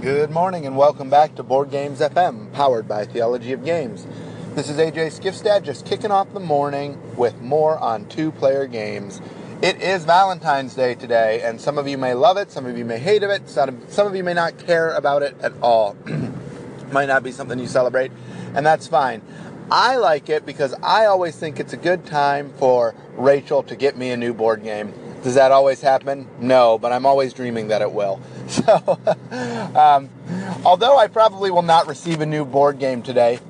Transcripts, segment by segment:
Good morning and welcome back to Board Games FM, powered by Theology of Games. This is AJ Skifstad just kicking off the morning with more on two player games. It is Valentine's Day today, and some of you may love it, some of you may hate it, some of you may not care about it at all. Might not be something you celebrate, and that's fine. I like it because I always think it's a good time for Rachel to get me a new board game. Does that always happen? No, but I'm always dreaming that it will. So, um, although I probably will not receive a new board game today,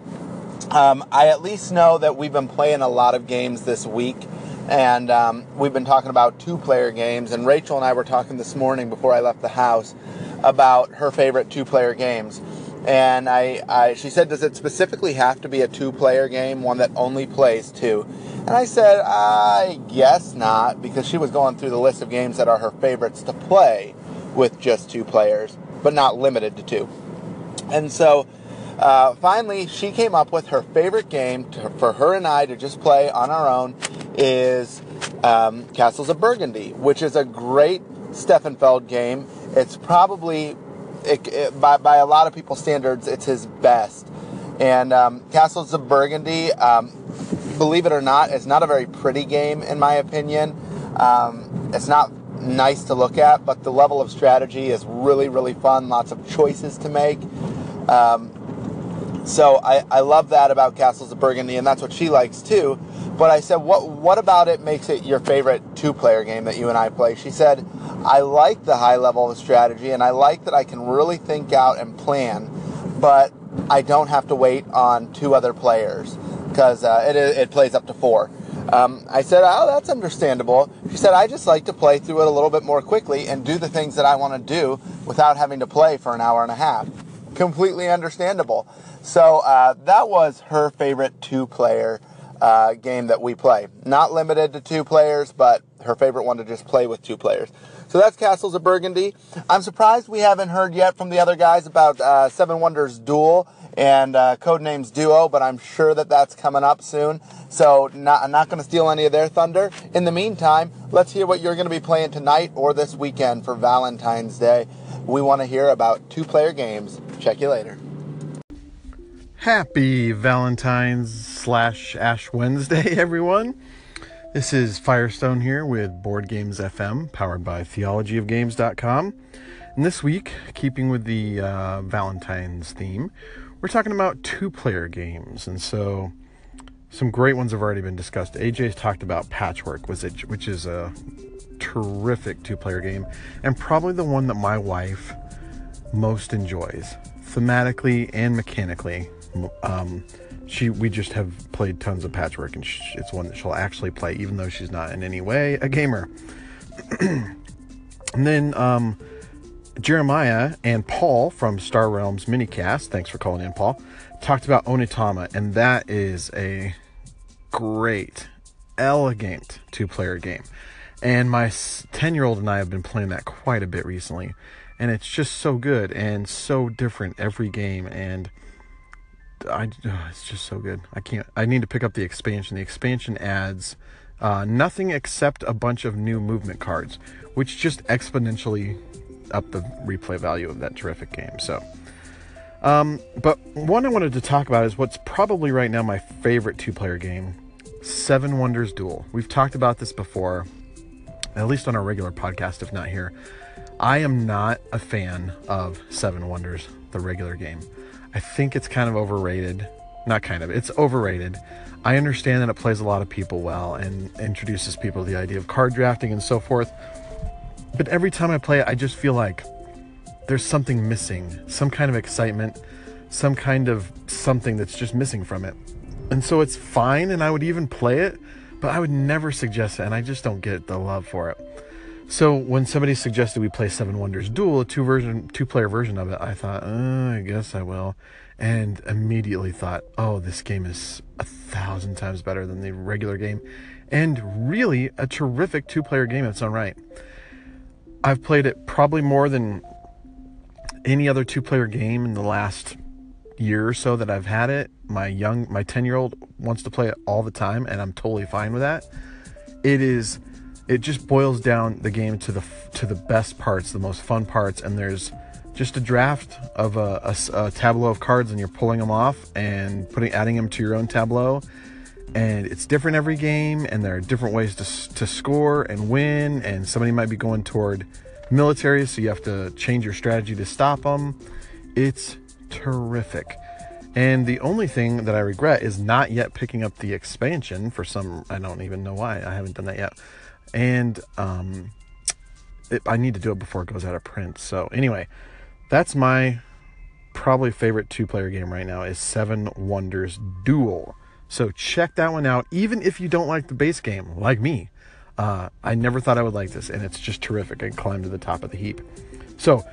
um, I at least know that we've been playing a lot of games this week. And um, we've been talking about two player games. And Rachel and I were talking this morning before I left the house about her favorite two player games. And I, I, she said, Does it specifically have to be a two player game, one that only plays two? And I said, I guess not, because she was going through the list of games that are her favorites to play with just two players, but not limited to two. And so uh, finally, she came up with her favorite game to, for her and I to just play on our own is um, Castles of Burgundy, which is a great Stefan Feld game. It's probably, it, it, by, by a lot of people's standards, it's his best. And um, Castles of Burgundy, um, believe it or not, it's not a very pretty game in my opinion. Um, it's not nice to look at, but the level of strategy is really, really fun. Lots of choices to make. Um, so I, I love that about Castles of Burgundy, and that's what she likes too. But I said, what what about it makes it your favorite two player game that you and I play? She said, I like the high level of strategy, and I like that I can really think out and plan, but I don't have to wait on two other players because uh, it, it plays up to four. Um, I said, Oh, that's understandable. She said, I just like to play through it a little bit more quickly and do the things that I want to do without having to play for an hour and a half. Completely understandable. So uh, that was her favorite two player uh, game that we play. Not limited to two players, but her favorite one to just play with two players. So that's Castles of Burgundy. I'm surprised we haven't heard yet from the other guys about uh, Seven Wonders Duel and uh, Codenames Duo, but I'm sure that that's coming up soon. So not, I'm not going to steal any of their thunder. In the meantime, let's hear what you're going to be playing tonight or this weekend for Valentine's Day. We want to hear about two player games. Check you later. Happy Valentine's slash Ash Wednesday, everyone. This is Firestone here with Board Games FM, powered by theologyofgames.com. And this week, keeping with the uh, Valentine's theme, we're talking about two player games. And so some great ones have already been discussed. AJ's talked about Patchwork, which is a terrific two player game, and probably the one that my wife most enjoys, thematically and mechanically. Um, she we just have played tons of patchwork and it's one that she'll actually play even though she's not in any way a gamer and then um, Jeremiah and Paul from Star Realms Minicast, thanks for calling in, Paul, talked about Onitama, and that is a great, elegant two player game. And my 10 year old and I have been playing that quite a bit recently, and it's just so good and so different every game. And I, oh, it's just so good. I can't, I need to pick up the expansion. The expansion adds uh, nothing except a bunch of new movement cards, which just exponentially up the replay value of that terrific game. So, um, but one I wanted to talk about is what's probably right now my favorite two player game Seven Wonders Duel. We've talked about this before, at least on our regular podcast, if not here. I am not a fan of Seven Wonders, the regular game. I think it's kind of overrated. Not kind of, it's overrated. I understand that it plays a lot of people well and introduces people to the idea of card drafting and so forth. But every time I play it, I just feel like there's something missing, some kind of excitement, some kind of something that's just missing from it. And so it's fine, and I would even play it, but I would never suggest it, and I just don't get the love for it. So when somebody suggested we play Seven Wonders Duel, a two version, two player version of it, I thought, uh, I guess I will, and immediately thought, oh, this game is a thousand times better than the regular game, and really a terrific two player game in its own right. I've played it probably more than any other two player game in the last year or so that I've had it. My young, my 10 year old wants to play it all the time, and I'm totally fine with that. It is, it just boils down the game to the to the best parts, the most fun parts, and there's just a draft of a, a, a, tableau of cards and you're pulling them off and putting adding them to your own tableau. And it's different every game and there are different ways to, to score and win and somebody might be going toward military so you have to change your strategy to stop them it's terrific. And the only thing that i regret is not yet picking up the expansion for some i don't even know why i haven't done that yet and um, it, i need to do it before it goes out of print so anyway that's my probably favorite two player game right now is Seven Wonders Duel. So check that one out, even if you don't like the base game, like me. Uh, I never thought I would like this, and it's just terrific. I climbed to the top of the heap. So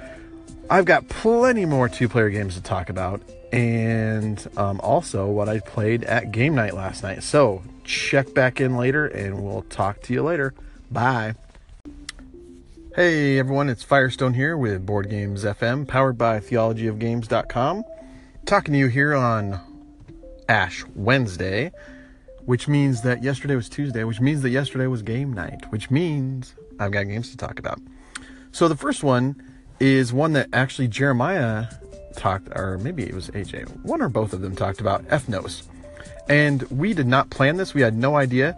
I've got plenty more two player games to talk about, and um, also what I played at game night last night. So check back in later, and we'll talk to you later. Bye. Hey everyone, it's Firestone here with Board Games FM, powered by theologyofgames.com. Talking to you here on Ash Wednesday, which means that yesterday was Tuesday, which means that yesterday was game night, which means I've got games to talk about. So the first one is one that actually Jeremiah talked, or maybe it was AJ, one or both of them talked about Ethnos. And we did not plan this, we had no idea.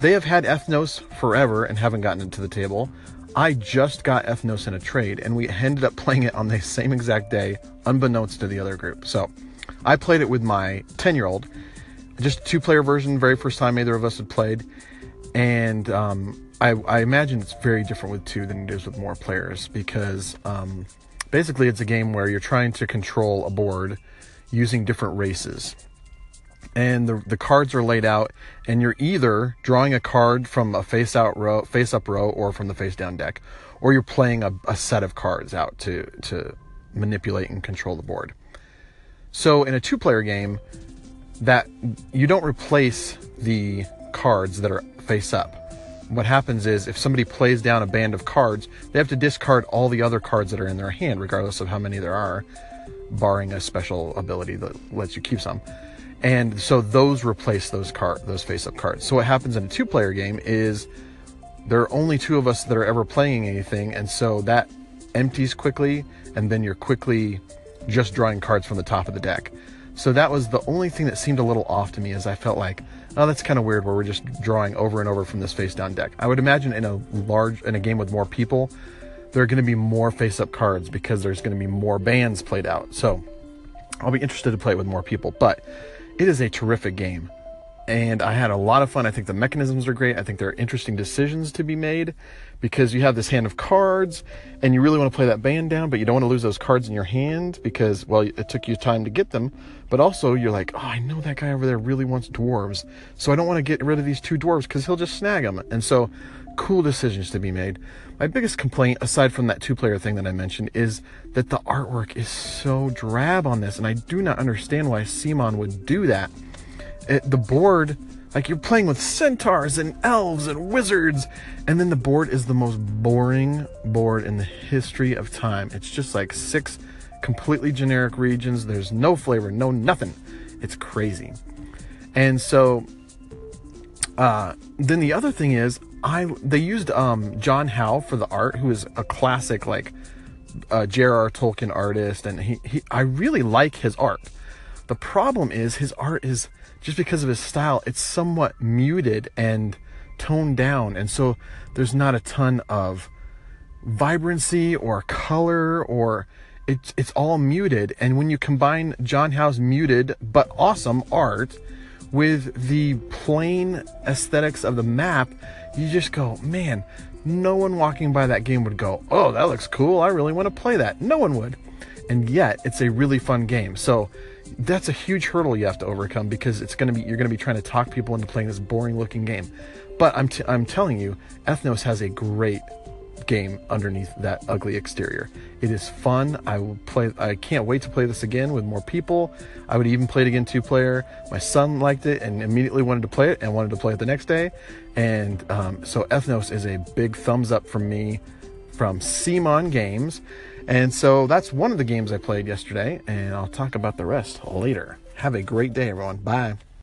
They have had Ethnos forever and haven't gotten it to the table. I just got Ethnos in a trade, and we ended up playing it on the same exact day, unbeknownst to the other group. So I played it with my 10 year old, just a two player version, very first time either of us had played. And um, I, I, imagine it's very different with two than it is with more players because um, basically it's a game where you're trying to control a board using different races. And the, the cards are laid out and you're either drawing a card from a face out row face up row or from the face down deck or you're playing a, a set of cards out to to manipulate and control the board. So in a two player game that you don't replace the cards that are face up what happens is if somebody plays down a band of cards they have to discard all the other cards that are in their hand regardless of how many there are barring a special ability that lets you keep some and so those replace those card those face-up cards. So what happens in a two-player game is there are only two of us that are ever playing anything, and so that empties quickly, and then you're quickly just drawing cards from the top of the deck. So that was the only thing that seemed a little off to me, as I felt like, oh, that's kind of weird, where we're just drawing over and over from this face-down deck. I would imagine in a large in a game with more people, there are going to be more face-up cards because there's going to be more bands played out. So I'll be interested to play it with more people, but it is a terrific game. And I had a lot of fun. I think the mechanisms are great. I think there are interesting decisions to be made because you have this hand of cards and you really want to play that band down, but you don't want to lose those cards in your hand because, well, it took you time to get them. But also, you're like, oh, I know that guy over there really wants dwarves. So I don't want to get rid of these two dwarves because he'll just snag them. And so, cool decisions to be made. My biggest complaint, aside from that two player thing that I mentioned, is that the artwork is so drab on this, and I do not understand why CMON would do that. It, the board, like you're playing with centaurs and elves and wizards, and then the board is the most boring board in the history of time. It's just like six completely generic regions, there's no flavor, no nothing. It's crazy. And so, uh, then the other thing is, I they used um, John Howe for the art, who is a classic like uh, J.R.R. Tolkien artist, and he, he I really like his art. The problem is his art is just because of his style, it's somewhat muted and toned down, and so there's not a ton of vibrancy or color or it's it's all muted. And when you combine John Howe's muted but awesome art with the plain aesthetics of the map, you just go, man, no one walking by that game would go, oh, that looks cool. I really want to play that. No one would. And yet, it's a really fun game. So, that's a huge hurdle you have to overcome because it's going to be you're going to be trying to talk people into playing this boring looking game. But I'm t- I'm telling you, Ethnos has a great game underneath that ugly exterior. It is fun. I will play. I can't wait to play this again with more people. I would even play it again two player. My son liked it and immediately wanted to play it and wanted to play it the next day. And um, so Ethnos is a big thumbs up from me from CMON Games. And so that's one of the games I played yesterday, and I'll talk about the rest later. Have a great day, everyone. Bye.